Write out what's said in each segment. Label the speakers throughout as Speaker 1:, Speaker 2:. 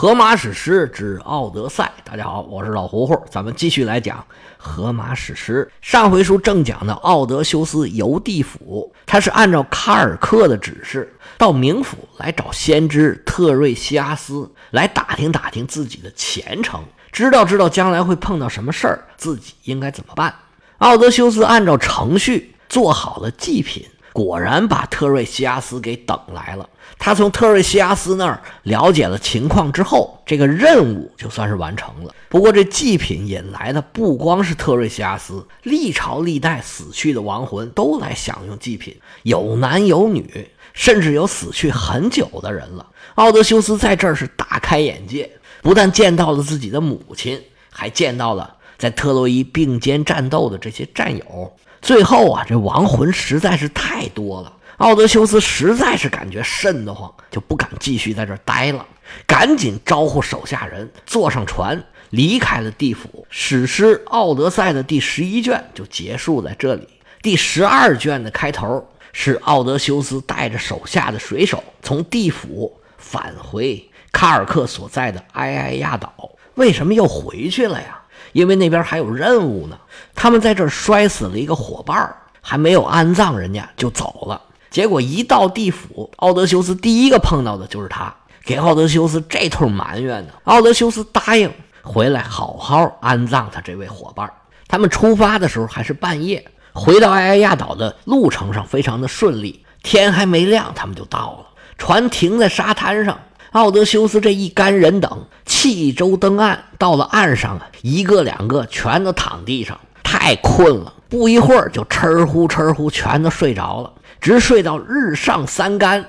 Speaker 1: 荷马史诗之奥德赛，大家好，我是老胡胡，咱们继续来讲荷马史诗。上回书正讲的奥德修斯游地府，他是按照卡尔克的指示到冥府来找先知特瑞西阿斯，来打听打听自己的前程，知道知道将来会碰到什么事儿，自己应该怎么办。奥德修斯按照程序做好了祭品。果然把特瑞西亚斯给等来了。他从特瑞西亚斯那儿了解了情况之后，这个任务就算是完成了。不过这祭品引来的不光是特瑞西亚斯，历朝历代死去的亡魂都来享用祭品，有男有女，甚至有死去很久的人了。奥德修斯在这儿是大开眼界，不但见到了自己的母亲，还见到了在特洛伊并肩战斗的这些战友。最后啊，这亡魂实在是太多了，奥德修斯实在是感觉瘆得慌，就不敢继续在这儿待了，赶紧招呼手下人坐上船，离开了地府。史诗《奥德赛》的第十一卷就结束在这里。第十二卷的开头是奥德修斯带着手下的水手从地府返回卡尔克所在的埃埃亚岛。为什么又回去了呀？因为那边还有任务呢，他们在这摔死了一个伙伴，还没有安葬，人家就走了。结果一到地府，奥德修斯第一个碰到的就是他，给奥德修斯这通埋怨呢。奥德修斯答应回来好好安葬他这位伙伴。他们出发的时候还是半夜，回到埃埃亚岛的路程上非常的顺利，天还没亮，他们就到了。船停在沙滩上。奥德修斯这一干人等弃舟登岸，到了岸上啊，一个两个全都躺地上，太困了，不一会儿就哧呼哧呼全都睡着了，直睡到日上三竿。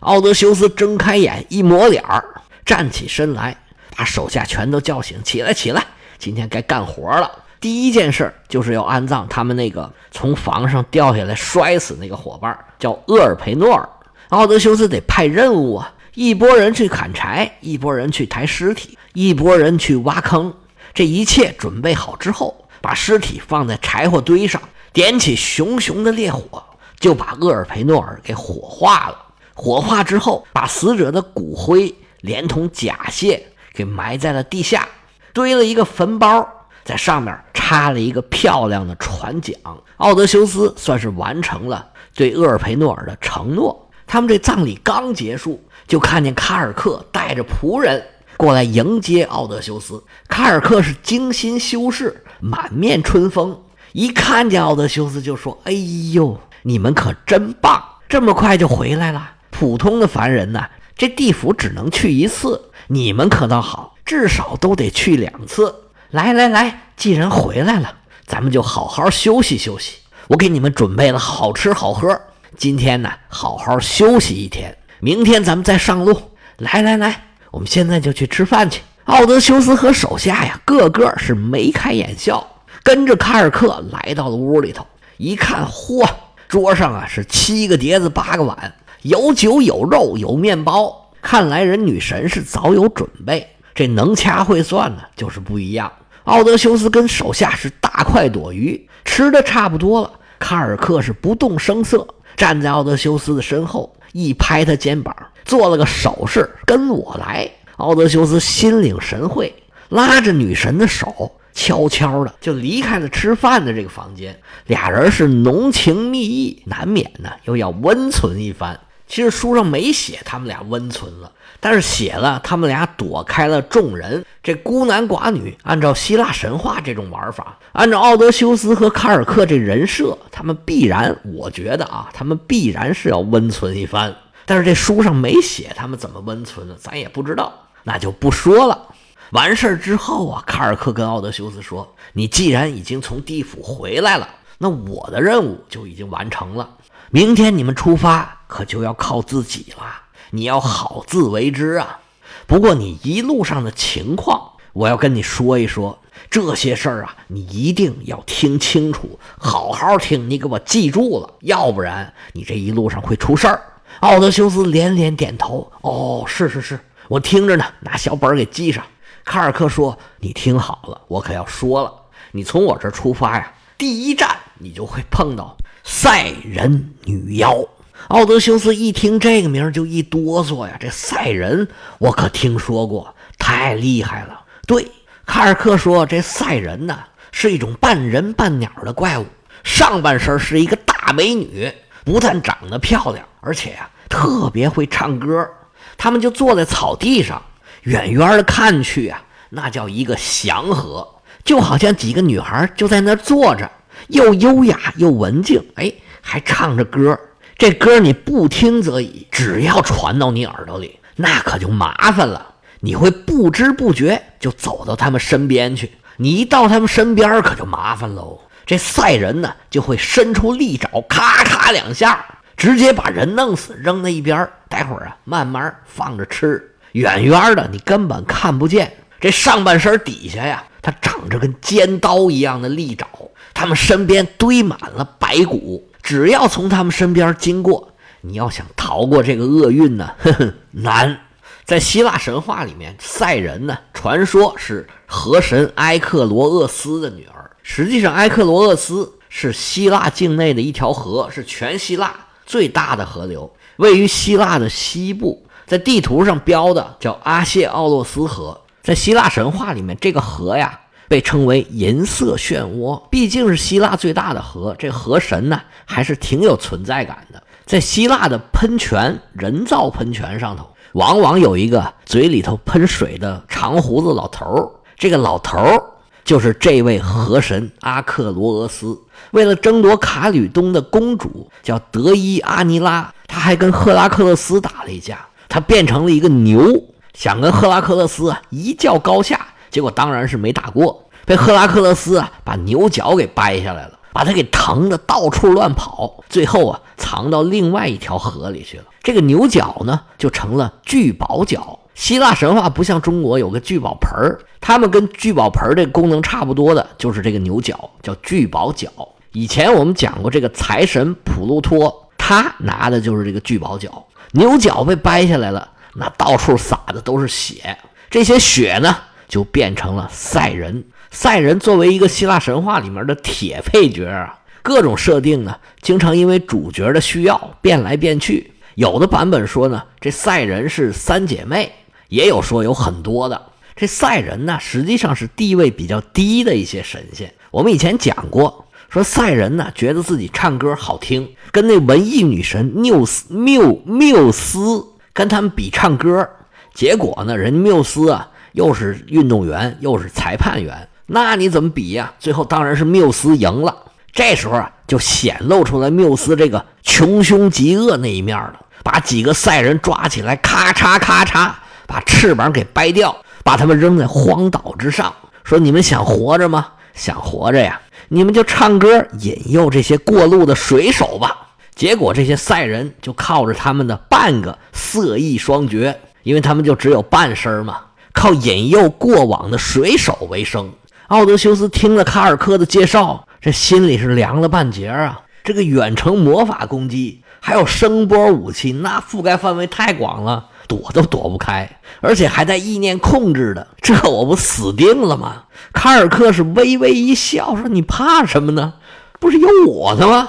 Speaker 1: 奥德修斯睁开眼一抹脸儿，站起身来，把手下全都叫醒，起来起来，今天该干活了。第一件事就是要安葬他们那个从房上掉下来摔死那个伙伴，叫厄尔培诺尔。奥德修斯得派任务啊。一拨人去砍柴，一拨人去抬尸体，一拨人去挖坑。这一切准备好之后，把尸体放在柴火堆上，点起熊熊的烈火，就把厄尔培诺尔给火化了。火化之后，把死者的骨灰连同甲械给埋在了地下，堆了一个坟包，在上面插了一个漂亮的船桨。奥德修斯算是完成了对厄尔培诺尔的承诺。他们这葬礼刚结束。就看见卡尔克带着仆人过来迎接奥德修斯。卡尔克是精心修饰，满面春风。一看见奥德修斯，就说：“哎呦，你们可真棒，这么快就回来了。普通的凡人呢，这地府只能去一次，你们可倒好，至少都得去两次。来来来，既然回来了，咱们就好好休息休息。我给你们准备了好吃好喝，今天呢，好好休息一天。”明天咱们再上路。来来来，我们现在就去吃饭去。奥德修斯和手下呀，个个是眉开眼笑，跟着卡尔克来到了屋里头。一看，嚯，桌上啊是七个碟子八个碗，有酒有肉有面包。看来人女神是早有准备，这能掐会算呢，就是不一样。奥德修斯跟手下是大快朵颐，吃的差不多了。卡尔克是不动声色，站在奥德修斯的身后。一拍他肩膀，做了个手势，跟我来。奥德修斯心领神会，拉着女神的手，悄悄的就离开了吃饭的这个房间。俩人是浓情蜜意，难免呢又要温存一番。其实书上没写他们俩温存了，但是写了他们俩躲开了众人。这孤男寡女，按照希腊神话这种玩法，按照奥德修斯和卡尔克这人设，他们必然，我觉得啊，他们必然是要温存一番。但是这书上没写他们怎么温存的，咱也不知道，那就不说了。完事儿之后啊，卡尔克跟奥德修斯说：“你既然已经从地府回来了，那我的任务就已经完成了。明天你们出发。”可就要靠自己了，你要好自为之啊！不过你一路上的情况，我要跟你说一说。这些事儿啊，你一定要听清楚，好好听，你给我记住了，要不然你这一路上会出事儿。奥德修斯连连点头：“哦，是是是，我听着呢，拿小本儿给记上。”卡尔克说：“你听好了，我可要说了，你从我这儿出发呀，第一站你就会碰到赛人女妖。”奥德修斯一听这个名就一哆嗦呀，这赛人我可听说过，太厉害了。对，卡尔克说这赛人呢是一种半人半鸟的怪物，上半身是一个大美女，不但长得漂亮，而且呀特别会唱歌。他们就坐在草地上，远远的看去啊，那叫一个祥和，就好像几个女孩就在那坐着，又优雅又文静，哎，还唱着歌。这歌你不听则已，只要传到你耳朵里，那可就麻烦了。你会不知不觉就走到他们身边去，你一到他们身边，可就麻烦喽。这赛人呢，就会伸出利爪，咔咔两下。直接把人弄死，扔在一边待会儿啊，慢慢放着吃。远远的，你根本看不见。这上半身底下呀，它长着跟尖刀一样的利爪。他们身边堆满了白骨，只要从他们身边经过，你要想逃过这个厄运呢，呵呵，难。在希腊神话里面，赛人呢，传说是河神埃克罗厄斯的女儿。实际上，埃克罗厄斯是希腊境内的一条河，是全希腊。最大的河流位于希腊的西部，在地图上标的叫阿谢奥洛斯河。在希腊神话里面，这个河呀被称为银色漩涡。毕竟是希腊最大的河，这河神呢还是挺有存在感的。在希腊的喷泉，人造喷泉上头，往往有一个嘴里头喷水的长胡子老头儿。这个老头儿。就是这位河神阿克罗俄斯，为了争夺卡吕冬的公主叫德伊阿尼拉，他还跟赫拉克勒斯打了一架。他变成了一个牛，想跟赫拉克勒斯一较高下，结果当然是没打过，被赫拉克勒斯啊把牛角给掰下来了，把他给疼得到处乱跑，最后啊藏到另外一条河里去了。这个牛角呢就成了聚宝角。希腊神话不像中国有个聚宝盆儿，他们跟聚宝盆儿这功能差不多的，就是这个牛角，叫聚宝角。以前我们讲过这个财神普鲁托，他拿的就是这个聚宝角。牛角被掰下来了，那到处撒的都是血，这些血呢就变成了赛人。赛人作为一个希腊神话里面的铁配角啊，各种设定呢，经常因为主角的需要变来变去。有的版本说呢，这赛人是三姐妹。也有说有很多的这赛人呢，实际上是地位比较低的一些神仙。我们以前讲过，说赛人呢觉得自己唱歌好听，跟那文艺女神缪斯缪缪斯跟他们比唱歌，结果呢，人缪斯啊又是运动员又是裁判员，那你怎么比呀？最后当然是缪斯赢了。这时候啊，就显露出来缪斯这个穷凶极恶那一面了，把几个赛人抓起来，咔嚓咔嚓。把翅膀给掰掉，把他们扔在荒岛之上，说：“你们想活着吗？想活着呀，你们就唱歌引诱这些过路的水手吧。”结果这些赛人就靠着他们的半个色艺双绝，因为他们就只有半身嘛，靠引诱过往的水手为生。奥德修斯听了卡尔科的介绍，这心里是凉了半截啊！这个远程魔法攻击，还有声波武器，那覆盖范围太广了。躲都躲不开，而且还在意念控制的，这我不死定了吗？卡尔克是微微一笑，说：“你怕什么呢？不是有我的吗？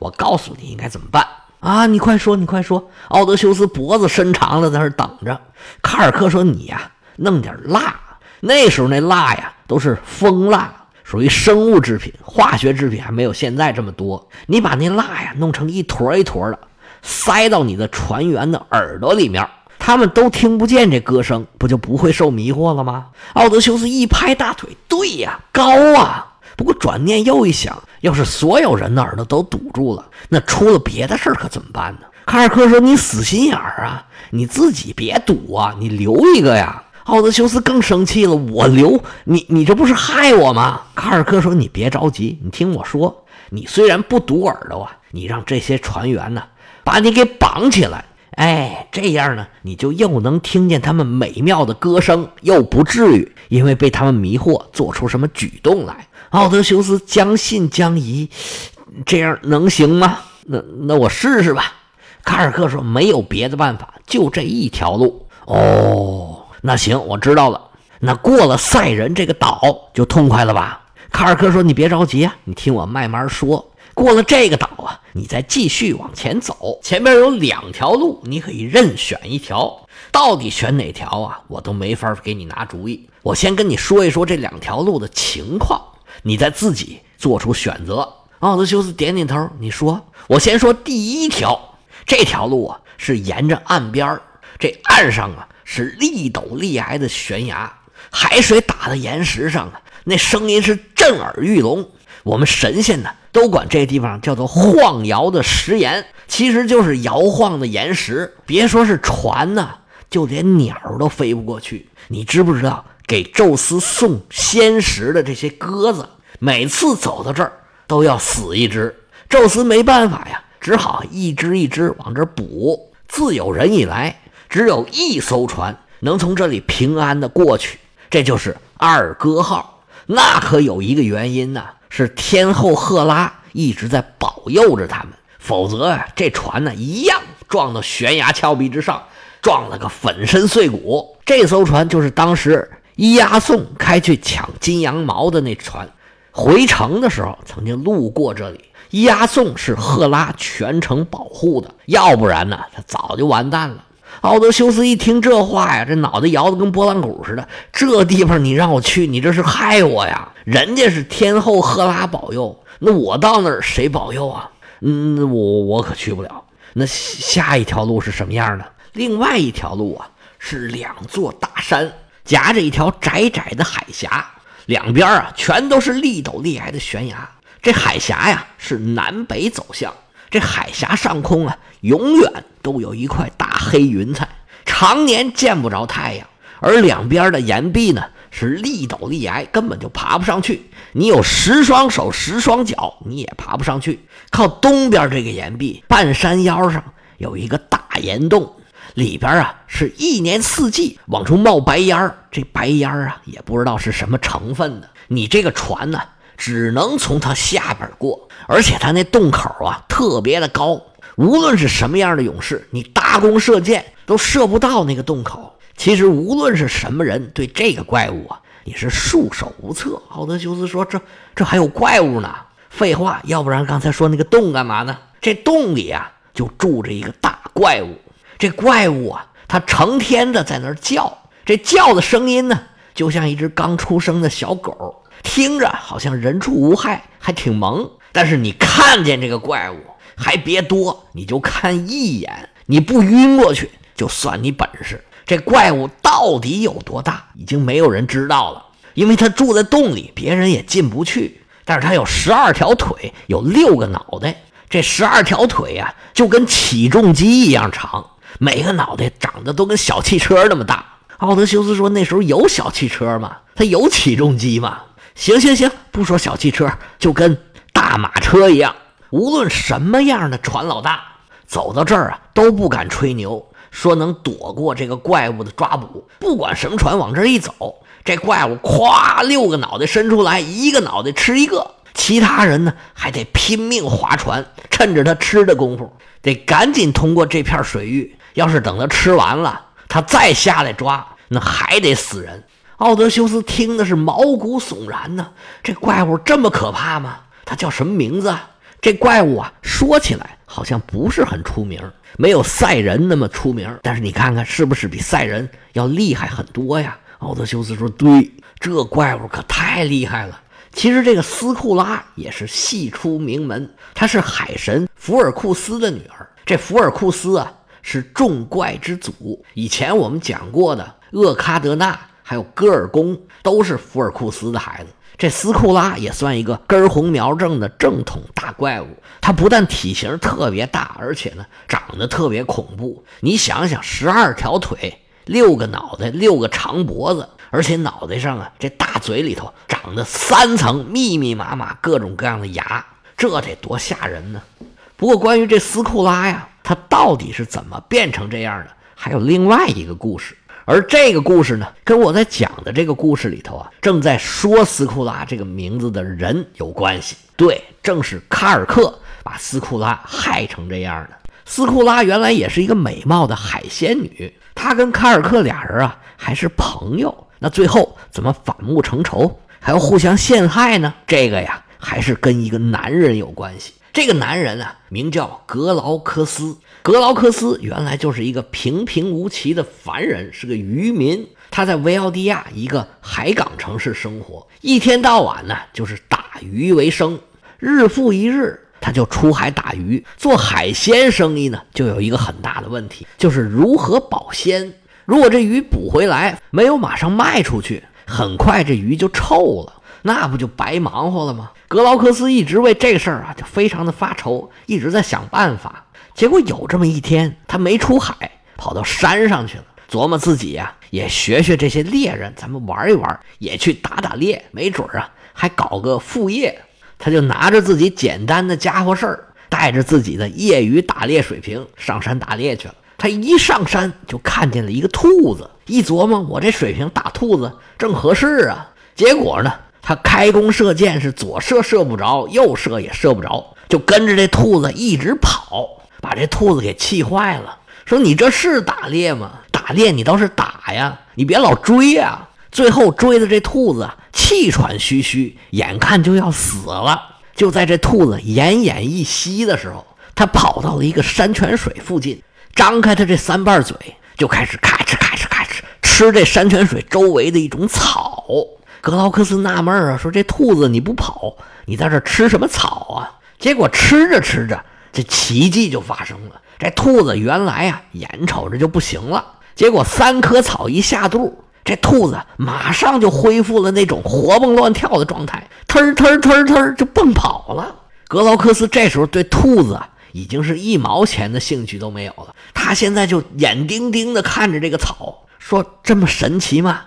Speaker 1: 我告诉你应该怎么办啊！你快说，你快说。”奥德修斯脖子伸长了，在那等着。卡尔克说：“你呀，弄点蜡。那时候那蜡呀，都是蜂蜡，属于生物制品，化学制品还没有现在这么多。你把那蜡呀弄成一坨一坨的，塞到你的船员的耳朵里面。”他们都听不见这歌声，不就不会受迷惑了吗？奥德修斯一拍大腿：“对呀，高啊！”不过转念又一想，要是所有人的耳朵都堵住了，那出了别的事可怎么办呢？卡尔克说：“你死心眼儿啊，你自己别堵啊，你留一个呀。”奥德修斯更生气了：“我留你，你这不是害我吗？”卡尔克说：“你别着急，你听我说，你虽然不堵耳朵啊，你让这些船员呢，把你给绑起来。”哎，这样呢，你就又能听见他们美妙的歌声，又不至于因为被他们迷惑做出什么举动来。奥德修斯将信将疑，这样能行吗？那那我试试吧。卡尔克说：“没有别的办法，就这一条路。”哦，那行，我知道了。那过了赛人这个岛就痛快了吧？卡尔科说：“你别着急啊，你听我慢慢说。”过了这个岛啊，你再继续往前走，前边有两条路，你可以任选一条。到底选哪条啊？我都没法给你拿主意。我先跟你说一说这两条路的情况，你再自己做出选择。奥德修斯点点头，你说，我先说第一条，这条路啊是沿着岸边这岸上啊是立陡立崖的悬崖，海水打在岩石上啊，那声音是震耳欲聋。我们神仙呢都管这地方叫做晃摇的石岩，其实就是摇晃的岩石。别说是船呢，就连鸟都飞不过去。你知不知道？给宙斯送仙石的这些鸽子，每次走到这儿都要死一只。宙斯没办法呀，只好一只一只往这儿补。自有人以来，只有一艘船能从这里平安的过去，这就是二哥号。那可有一个原因呢，是天后赫拉一直在保佑着他们，否则啊，这船呢一样撞到悬崖峭壁之上，撞了个粉身碎骨。这艘船就是当时。伊押宋开去抢金羊毛的那船，回城的时候曾经路过这里。伊押宋是赫拉全程保护的，要不然呢，他早就完蛋了。奥德修斯一听这话呀，这脑袋摇得跟拨浪鼓似的。这地方你让我去，你这是害我呀！人家是天后赫拉保佑，那我到那儿谁保佑啊？嗯，我我可去不了。那下一条路是什么样的？另外一条路啊，是两座大山。夹着一条窄窄的海峡，两边啊全都是立陡立矮的悬崖。这海峡呀是南北走向，这海峡上空啊永远都有一块大黑云彩，常年见不着太阳。而两边的岩壁呢是立陡立矮，根本就爬不上去。你有十双手十双脚，你也爬不上去。靠东边这个岩壁，半山腰上有一个大岩洞。里边啊是一年四季往出冒白烟儿，这白烟啊也不知道是什么成分的。你这个船呢，只能从它下边过，而且它那洞口啊特别的高，无论是什么样的勇士，你搭弓射箭都射不到那个洞口。其实无论是什么人，对这个怪物啊也是束手无策。奥德修斯说：“这这还有怪物呢？废话，要不然刚才说那个洞干嘛呢？这洞里啊就住着一个大怪物。”这怪物啊，它成天的在那儿叫，这叫的声音呢，就像一只刚出生的小狗，听着好像人畜无害，还挺萌。但是你看见这个怪物，还别多，你就看一眼，你不晕过去，就算你本事。这怪物到底有多大，已经没有人知道了，因为它住在洞里，别人也进不去。但是它有十二条腿，有六个脑袋，这十二条腿呀，就跟起重机一样长。每个脑袋长得都跟小汽车那么大。奥德修斯说：“那时候有小汽车吗？他有起重机吗？行行行，不说小汽车，就跟大马车一样。无论什么样的船老大，走到这儿啊，都不敢吹牛，说能躲过这个怪物的抓捕。不管什么船往这儿一走，这怪物咵六个脑袋伸出来，一个脑袋吃一个。其他人呢，还得拼命划船，趁着他吃的功夫，得赶紧通过这片水域。”要是等他吃完了，他再下来抓，那还得死人。奥德修斯听的是毛骨悚然呢。这怪物这么可怕吗？他叫什么名字啊？这怪物啊，说起来好像不是很出名，没有赛人那么出名。但是你看看，是不是比赛人要厉害很多呀？奥德修斯说：“对，这怪物可太厉害了。其实这个斯库拉也是系出名门，她是海神福尔库斯的女儿。这福尔库斯啊。”是众怪之祖。以前我们讲过的厄喀德纳，还有戈尔宫，都是福尔库斯的孩子。这斯库拉也算一个根红苗正的正统大怪物。他不但体型特别大，而且呢长得特别恐怖。你想想，十二条腿，六个脑袋，六个长脖子，而且脑袋上啊这大嘴里头长的三层密密麻麻各种各样的牙，这得多吓人呢！不过关于这斯库拉呀。他到底是怎么变成这样的？还有另外一个故事，而这个故事呢，跟我在讲的这个故事里头啊，正在说斯库拉这个名字的人有关系。对，正是卡尔克把斯库拉害成这样的。斯库拉原来也是一个美貌的海仙女，她跟卡尔克俩人啊还是朋友。那最后怎么反目成仇，还要互相陷害呢？这个呀，还是跟一个男人有关系。这个男人啊，名叫格劳科斯。格劳克斯原来就是一个平平无奇的凡人，是个渔民。他在维奥蒂亚一个海港城市生活，一天到晚呢就是打鱼为生。日复一日，他就出海打鱼。做海鲜生意呢，就有一个很大的问题，就是如何保鲜。如果这鱼捕回来没有马上卖出去，很快这鱼就臭了，那不就白忙活了吗？格劳克斯一直为这事儿啊，就非常的发愁，一直在想办法。结果有这么一天，他没出海，跑到山上去了，琢磨自己呀，也学学这些猎人，咱们玩一玩，也去打打猎，没准啊，还搞个副业。他就拿着自己简单的家伙事儿，带着自己的业余打猎水平上山打猎去了。他一上山就看见了一个兔子，一琢磨，我这水平打兔子正合适啊。结果呢，他开弓射箭是左射射不着，右射也射不着，就跟着这兔子一直跑，把这兔子给气坏了。说你这是打猎吗？打猎你倒是打呀，你别老追呀。最后追的这兔子气喘吁吁，眼看就要死了。就在这兔子奄奄一息的时候，他跑到了一个山泉水附近，张开他这三瓣嘴，就开始咔哧咔哧咔哧吃这山泉水周围的一种草。格劳克斯纳闷啊，说这兔子你不跑，你在这吃什么草啊？结果吃着吃着，这奇迹就发生了。这兔子原来啊，眼瞅着就不行了，结果三棵草一下肚。这兔子马上就恢复了那种活蹦乱跳的状态，忒忒忒忒就蹦跑了。格劳克斯这时候对兔子，已经是一毛钱的兴趣都没有了。他现在就眼盯盯地看着这个草，说：“这么神奇吗？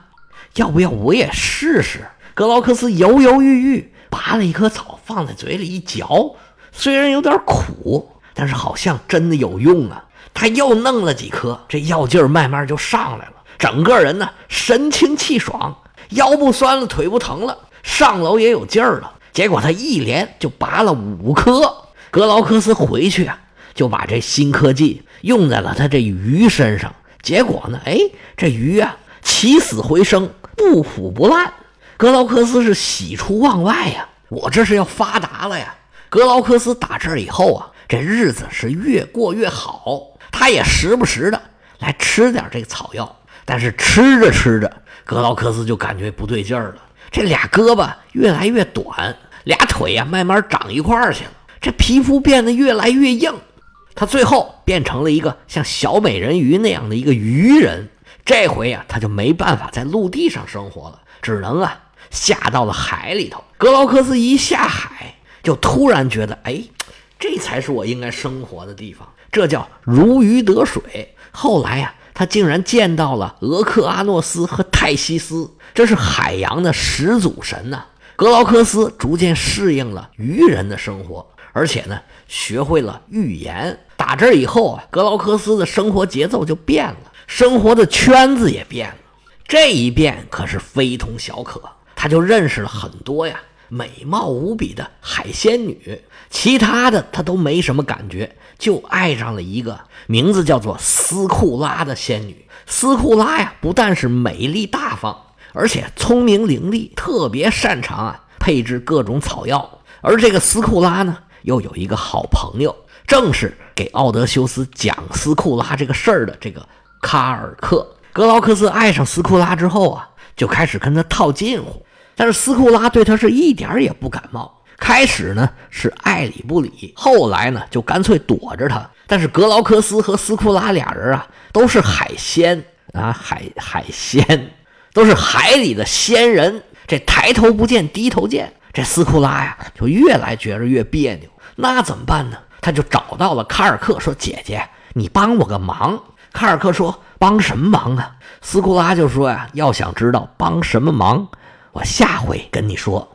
Speaker 1: 要不要我也试试？”格劳克斯犹犹豫豫，拔了一颗草放在嘴里一嚼，虽然有点苦，但是好像真的有用啊。他又弄了几颗，这药劲儿慢慢就上来了。整个人呢，神清气爽，腰不酸了，腿不疼了，上楼也有劲儿了。结果他一连就拔了五颗。格劳克斯回去啊，就把这新科技用在了他这鱼身上。结果呢，哎，这鱼啊起死回生，不腐不烂。格劳克斯是喜出望外呀，我这是要发达了呀！格劳克斯打这儿以后啊，这日子是越过越好。他也时不时的来吃点这个草药。但是吃着吃着，格劳克斯就感觉不对劲儿了。这俩胳膊越来越短，俩腿呀慢慢长一块儿去了。这皮肤变得越来越硬，他最后变成了一个像小美人鱼那样的一个鱼人。这回呀，他就没办法在陆地上生活了，只能啊下到了海里头。格劳克斯一下海，就突然觉得，哎，这才是我应该生活的地方，这叫如鱼得水。后来呀。他竟然见到了俄克阿诺斯和泰西斯，这是海洋的始祖神呐！格劳克斯逐渐适应了鱼人的生活，而且呢，学会了预言。打这以后啊，格劳克斯的生活节奏就变了，生活的圈子也变了。这一变可是非同小可，他就认识了很多呀美貌无比的海仙女，其他的他都没什么感觉，就爱上了一个。名字叫做斯库拉的仙女，斯库拉呀，不但是美丽大方，而且聪明伶俐，特别擅长啊配置各种草药。而这个斯库拉呢，又有一个好朋友，正是给奥德修斯讲斯库拉这个事儿的这个卡尔克。格劳克斯爱上斯库拉之后啊，就开始跟他套近乎，但是斯库拉对他是一点也不感冒。开始呢是爱理不理，后来呢就干脆躲着他。但是格劳克斯和斯库拉俩人啊，都是海鲜啊，海海鲜，都是海里的仙人。这抬头不见低头见，这斯库拉呀就越来觉着越别扭。那怎么办呢？他就找到了卡尔克，说：“姐姐，你帮我个忙。”卡尔克说：“帮什么忙啊？”斯库拉就说：“呀，要想知道帮什么忙，我下回跟你说。”